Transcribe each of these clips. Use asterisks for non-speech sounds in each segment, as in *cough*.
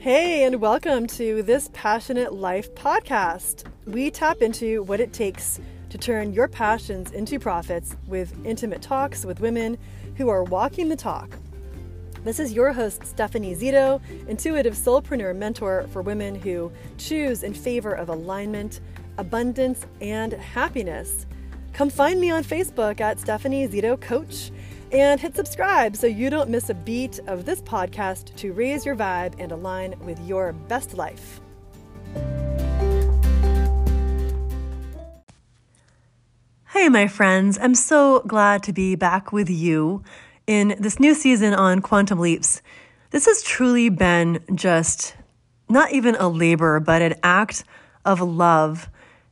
Hey, and welcome to this Passionate Life podcast. We tap into what it takes to turn your passions into profits with intimate talks with women who are walking the talk. This is your host, Stephanie Zito, intuitive soulpreneur mentor for women who choose in favor of alignment, abundance, and happiness. Come find me on Facebook at Stephanie Zito Coach and hit subscribe so you don't miss a beat of this podcast to raise your vibe and align with your best life. Hey, my friends, I'm so glad to be back with you in this new season on Quantum Leaps. This has truly been just not even a labor, but an act of love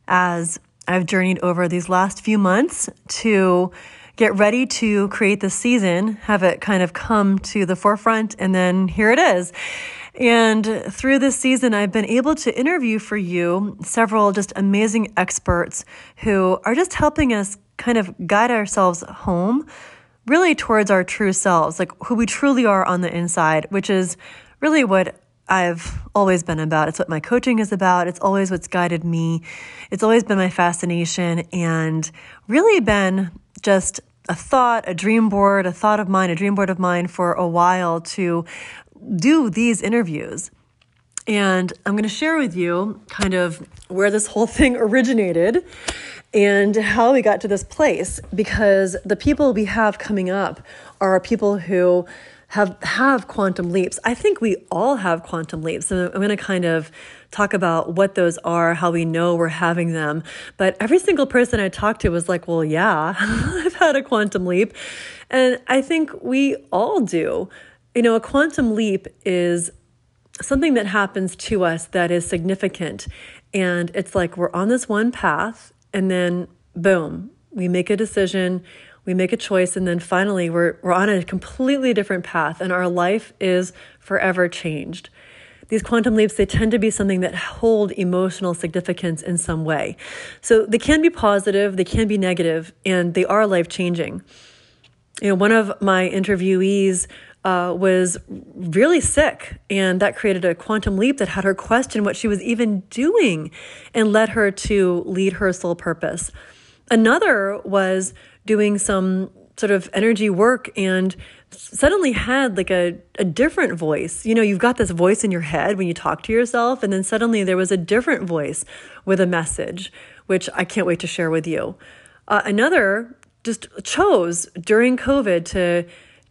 as I've journeyed over these last few months to get ready to create this season, have it kind of come to the forefront, and then here it is. And through this season, I've been able to interview for you several just amazing experts who are just helping us kind of guide ourselves home, really towards our true selves, like who we truly are on the inside, which is really what I've always been about. It's what my coaching is about. It's always what's guided me. It's always been my fascination and really been just a thought, a dream board, a thought of mine, a dream board of mine for a while to do these interviews. And I'm going to share with you kind of where this whole thing *laughs* originated and how we got to this place because the people we have coming up are people who have have quantum leaps. I think we all have quantum leaps. So I'm going to kind of talk about what those are, how we know we're having them. But every single person I talked to was like, "Well, yeah, *laughs* I've had a quantum leap." And I think we all do. You know, a quantum leap is something that happens to us that is significant. And it's like we're on this one path and then boom, we make a decision, we make a choice and then finally we're we're on a completely different path and our life is forever changed. These quantum leaps they tend to be something that hold emotional significance in some way. So they can be positive they can be negative and they are life changing you know one of my interviewees uh, was really sick, and that created a quantum leap that had her question what she was even doing and led her to lead her soul purpose. Another was doing some sort of energy work and suddenly had like a, a different voice. You know, you've got this voice in your head when you talk to yourself, and then suddenly there was a different voice with a message, which I can't wait to share with you. Uh, another just chose during COVID to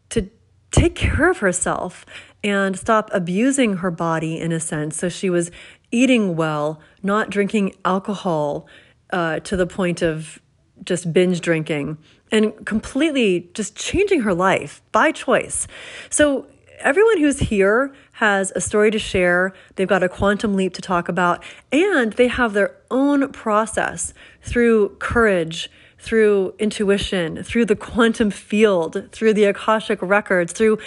to take care of herself and stop abusing her body in a sense. So she was eating well, not drinking alcohol uh, to the point of just binge drinking and completely just changing her life by choice. So, everyone who's here has a story to share. They've got a quantum leap to talk about, and they have their own process through courage, through intuition, through the quantum field, through the Akashic records, through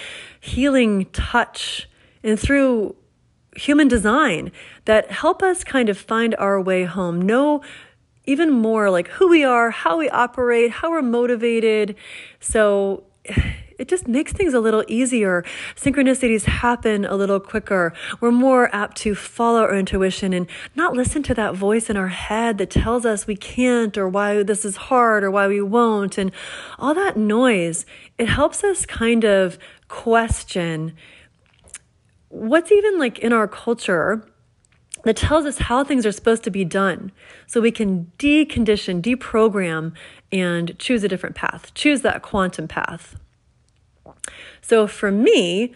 healing touch, and through human design that help us kind of find our way home. Know even more like who we are, how we operate, how we're motivated. So *sighs* it just makes things a little easier. Synchronicities happen a little quicker. We're more apt to follow our intuition and not listen to that voice in our head that tells us we can't or why this is hard or why we won't. And all that noise, it helps us kind of question what's even like in our culture that tells us how things are supposed to be done so we can decondition, deprogram, and choose a different path, choose that quantum path. So for me,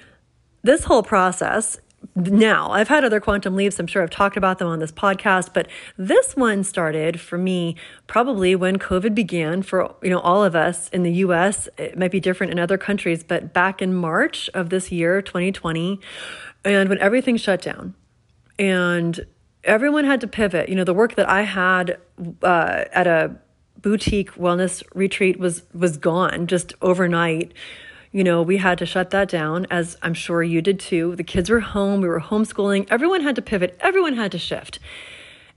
this whole process now i've had other quantum leaps i'm sure i've talked about them on this podcast but this one started for me probably when covid began for you know all of us in the us it might be different in other countries but back in march of this year 2020 and when everything shut down and everyone had to pivot. You know, the work that I had uh, at a boutique wellness retreat was was gone just overnight. You know, we had to shut that down, as I'm sure you did too. The kids were home, we were homeschooling. Everyone had to pivot, everyone had to shift.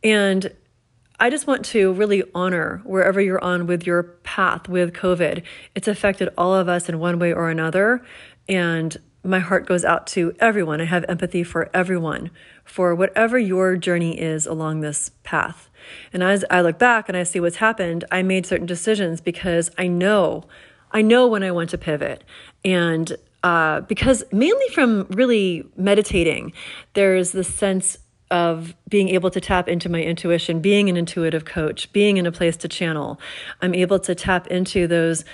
And I just want to really honor wherever you're on with your path with COVID. It's affected all of us in one way or another. And my heart goes out to everyone. I have empathy for everyone, for whatever your journey is along this path. And as I look back and I see what's happened, I made certain decisions because I know, I know when I want to pivot. And uh, because mainly from really meditating, there's this sense of being able to tap into my intuition, being an intuitive coach, being in a place to channel. I'm able to tap into those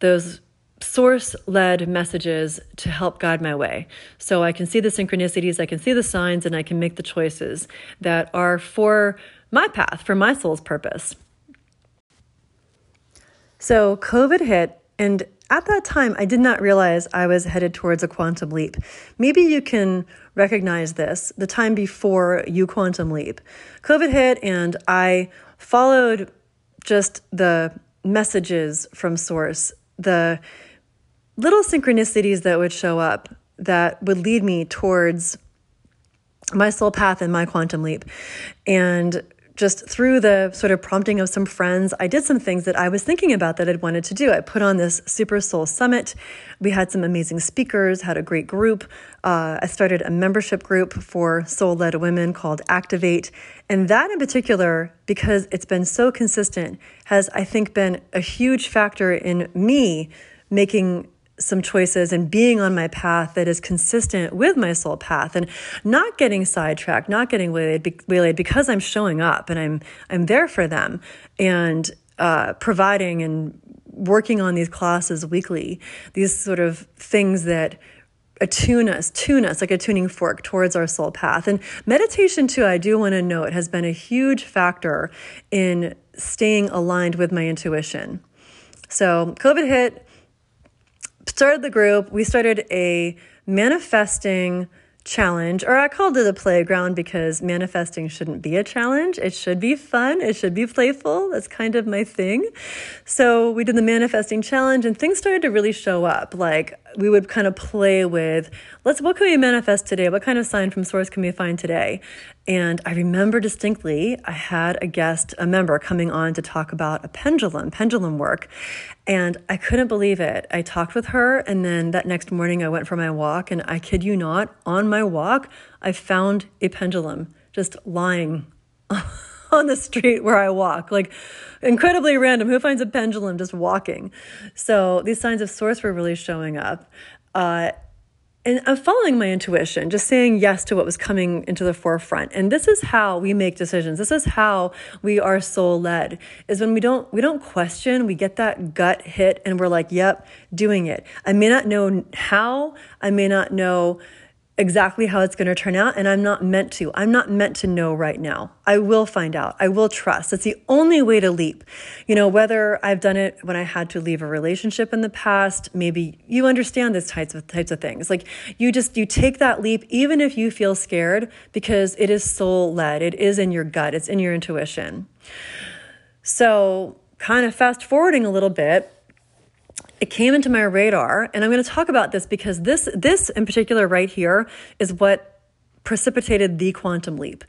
those source led messages to help guide my way. So I can see the synchronicities, I can see the signs, and I can make the choices that are for my path, for my soul's purpose. So COVID hit, and at that time, I did not realize I was headed towards a quantum leap. Maybe you can recognize this the time before you quantum leap. COVID hit, and I followed just the messages from Source, the little synchronicities that would show up that would lead me towards my soul path and my quantum leap. And just through the sort of prompting of some friends, I did some things that I was thinking about that I'd wanted to do. I put on this Super Soul Summit. We had some amazing speakers, had a great group. Uh, I started a membership group for soul led women called Activate. And that in particular, because it's been so consistent, has, I think, been a huge factor in me making some choices and being on my path that is consistent with my soul path and not getting sidetracked, not getting waylaid, waylaid because I'm showing up and I'm I'm there for them and uh, providing and working on these classes weekly. These sort of things that attune us, tune us like a tuning fork towards our soul path. And meditation, too, I do want to note, has been a huge factor in staying aligned with my intuition. So, COVID hit, started the group. We started a manifesting challenge, or I called it a playground because manifesting shouldn't be a challenge. It should be fun, it should be playful. That's kind of my thing. So we did the manifesting challenge, and things started to really show up. Like we would kind of play with, let's, what can we manifest today? What kind of sign from source can we find today? And I remember distinctly, I had a guest, a member coming on to talk about a pendulum, pendulum work. And I couldn't believe it. I talked with her, and then that next morning I went for my walk. And I kid you not, on my walk, I found a pendulum just lying *laughs* *laughs* on the street where I walk. Like, incredibly random. Who finds a pendulum just walking? So, these signs of source were really showing up. Uh, and I'm following my intuition, just saying yes to what was coming into the forefront. And this is how we make decisions. This is how we are soul led. Is when we don't we don't question, we get that gut hit and we're like, "Yep, doing it." I may not know how, I may not know exactly how it's going to turn out, and I'm not meant to. I'm not meant to know right now. I will find out. I will trust. It's the only way to leap. You know, whether I've done it when I had to leave a relationship in the past, maybe you understand these types of types of things. Like you just you take that leap even if you feel scared because it is soul led. It is in your gut. It's in your intuition. So, kind of fast forwarding a little bit, it came into my radar and i'm going to talk about this because this this in particular right here is what precipitated the quantum leap.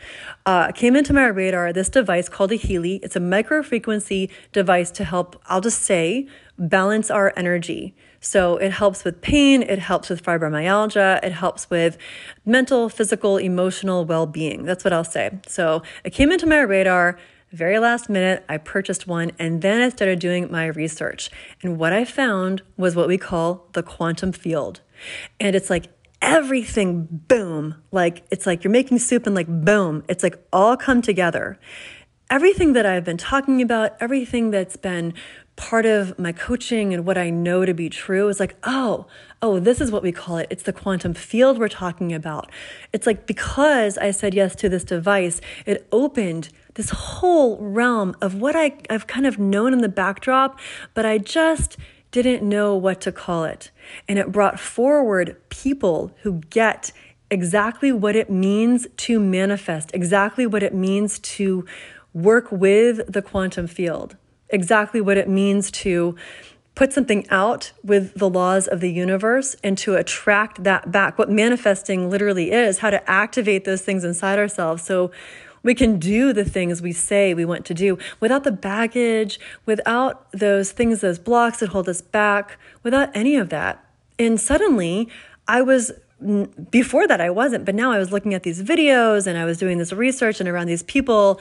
Uh, came into my radar this device called a healy. It's a micro frequency device to help i'll just say balance our energy. So it helps with pain it helps with fibromyalgia it helps with mental physical emotional well-being. That's what i'll say. So it came into my radar very last minute, I purchased one and then I started doing my research. And what I found was what we call the quantum field. And it's like everything, boom, like it's like you're making soup and like boom, it's like all come together. Everything that I've been talking about, everything that's been part of my coaching and what I know to be true is like, oh, oh, this is what we call it. It's the quantum field we're talking about. It's like because I said yes to this device, it opened this whole realm of what I, I've kind of known in the backdrop, but I just didn't know what to call it. And it brought forward people who get exactly what it means to manifest, exactly what it means to work with the quantum field, exactly what it means to put something out with the laws of the universe and to attract that back. What manifesting literally is, how to activate those things inside ourselves. So we can do the things we say we want to do without the baggage, without those things, those blocks that hold us back, without any of that. And suddenly, I was before that I wasn't, but now I was looking at these videos and I was doing this research and around these people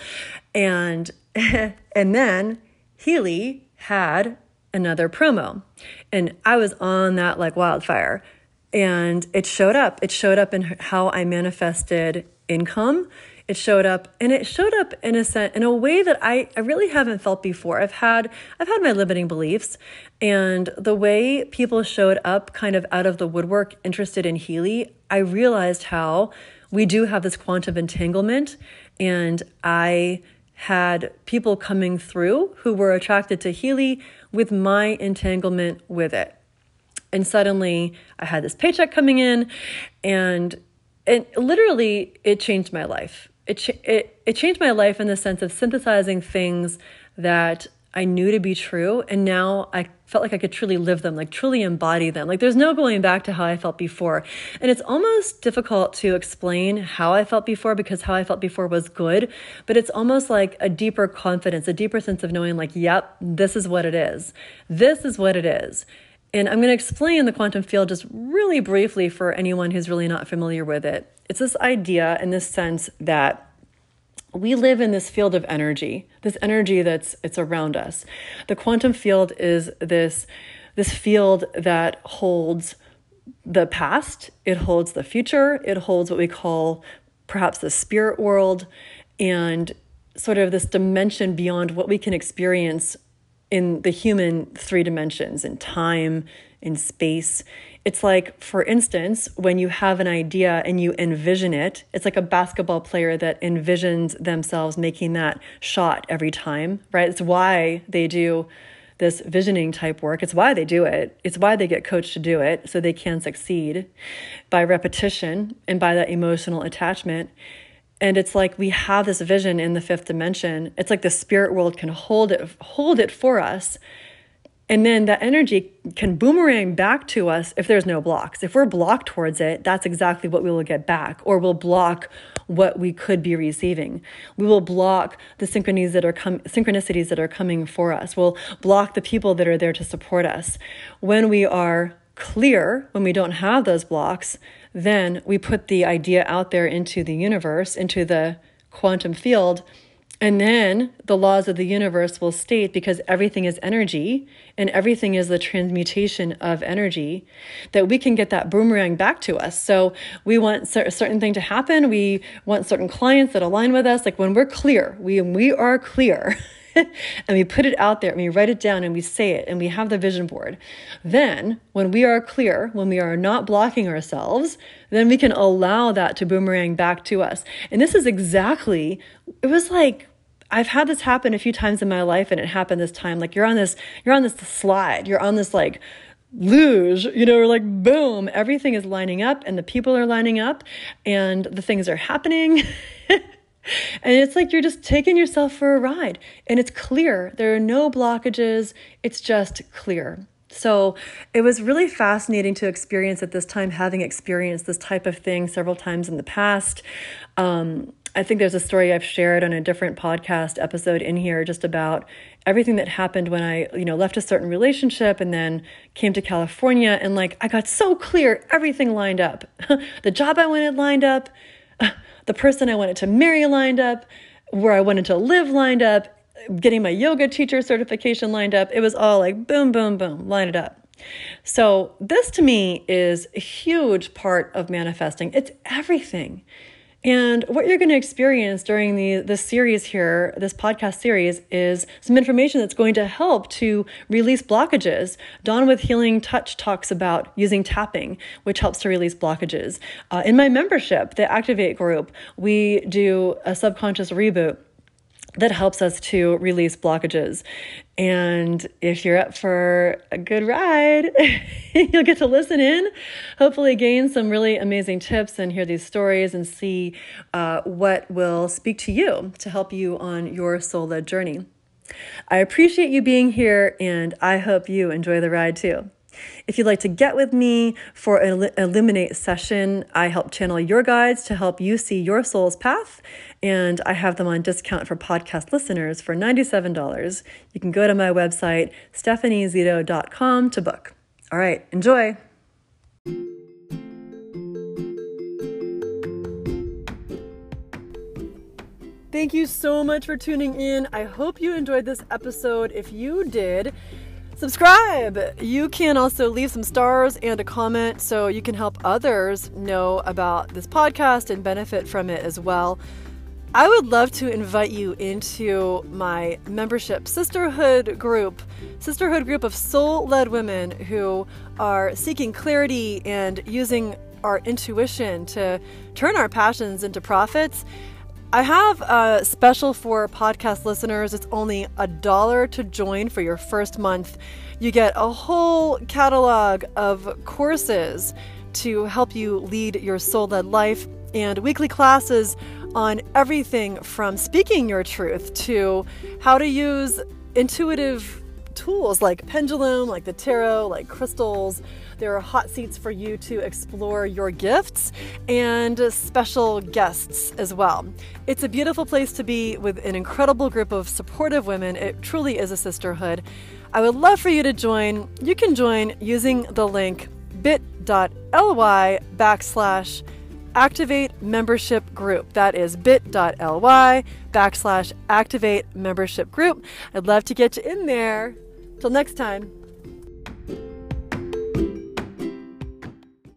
and *laughs* and then Healy had another promo. And I was on that like wildfire. And it showed up. It showed up in how I manifested income. It showed up and it showed up in a sense in a way that I, I really haven't felt before. I've had I've had my limiting beliefs and the way people showed up kind of out of the woodwork interested in Healy, I realized how we do have this quantum entanglement and I had people coming through who were attracted to Healy with my entanglement with it. And suddenly I had this paycheck coming in and and literally it changed my life. It, it, it changed my life in the sense of synthesizing things that I knew to be true. And now I felt like I could truly live them, like truly embody them. Like there's no going back to how I felt before. And it's almost difficult to explain how I felt before because how I felt before was good. But it's almost like a deeper confidence, a deeper sense of knowing, like, yep, this is what it is. This is what it is. And I'm going to explain the quantum field just really briefly for anyone who's really not familiar with it. It's this idea in this sense that we live in this field of energy, this energy that's it's around us. The quantum field is this this field that holds the past, it holds the future, it holds what we call perhaps the spirit world and sort of this dimension beyond what we can experience in the human three dimensions in time, in space. It's like, for instance, when you have an idea and you envision it, it's like a basketball player that envisions themselves making that shot every time, right? It's why they do this visioning type work. It's why they do it. It's why they get coached to do it so they can succeed by repetition and by that emotional attachment. And it's like we have this vision in the fifth dimension. It's like the spirit world can hold it hold it for us and then that energy can boomerang back to us if there's no blocks. If we're blocked towards it, that's exactly what we will get back, or we'll block what we could be receiving. We will block the synchronicities that are com- synchronicities that are coming for us. We'll block the people that are there to support us. When we are clear, when we don't have those blocks, then we put the idea out there into the universe, into the quantum field and then the laws of the universe will state because everything is energy and everything is the transmutation of energy that we can get that boomerang back to us. So we want a certain thing to happen. We want certain clients that align with us. Like when we're clear, we, we are clear. *laughs* *laughs* and we put it out there and we write it down and we say it and we have the vision board. Then, when we are clear, when we are not blocking ourselves, then we can allow that to boomerang back to us. And this is exactly, it was like I've had this happen a few times in my life and it happened this time. Like you're on this, you're on this slide, you're on this like luge, you know, like boom, everything is lining up and the people are lining up and the things are happening. *laughs* and it's like you're just taking yourself for a ride and it's clear. There are no blockages. It's just clear. So it was really fascinating to experience at this time, having experienced this type of thing several times in the past. Um, I think there's a story I've shared on a different podcast episode in here just about everything that happened when I, you know, left a certain relationship and then came to California and like I got so clear, everything lined up. *laughs* the job I wanted lined up, *laughs* the person I wanted to marry lined up, where I wanted to live lined up, getting my yoga teacher certification lined up. It was all like boom, boom, boom, line it up. So, this to me is a huge part of manifesting. It's everything. And what you're going to experience during the this series here, this podcast series, is some information that's going to help to release blockages. Dawn with Healing Touch talks about using tapping, which helps to release blockages. Uh, in my membership, the Activate group, we do a subconscious reboot that helps us to release blockages. And if you're up for a good ride, *laughs* you'll get to listen in, hopefully, gain some really amazing tips and hear these stories and see uh, what will speak to you to help you on your soul led journey. I appreciate you being here, and I hope you enjoy the ride too. If you'd like to get with me for an Illuminate session, I help channel your guides to help you see your soul's path, and I have them on discount for podcast listeners for $97. You can go to my website, stephaniezito.com, to book. All right, enjoy. Thank you so much for tuning in. I hope you enjoyed this episode. If you did, subscribe. You can also leave some stars and a comment so you can help others know about this podcast and benefit from it as well. I would love to invite you into my membership sisterhood group, sisterhood group of soul led women who are seeking clarity and using our intuition to turn our passions into profits. I have a special for podcast listeners. It's only a dollar to join for your first month. You get a whole catalog of courses to help you lead your soul led life and weekly classes on everything from speaking your truth to how to use intuitive tools like pendulum, like the tarot, like crystals. There are hot seats for you to explore your gifts and special guests as well. It's a beautiful place to be with an incredible group of supportive women. It truly is a sisterhood. I would love for you to join. You can join using the link bit.ly backslash activate membership group. That is bit.ly backslash activate membership group. I'd love to get you in there. Till next time.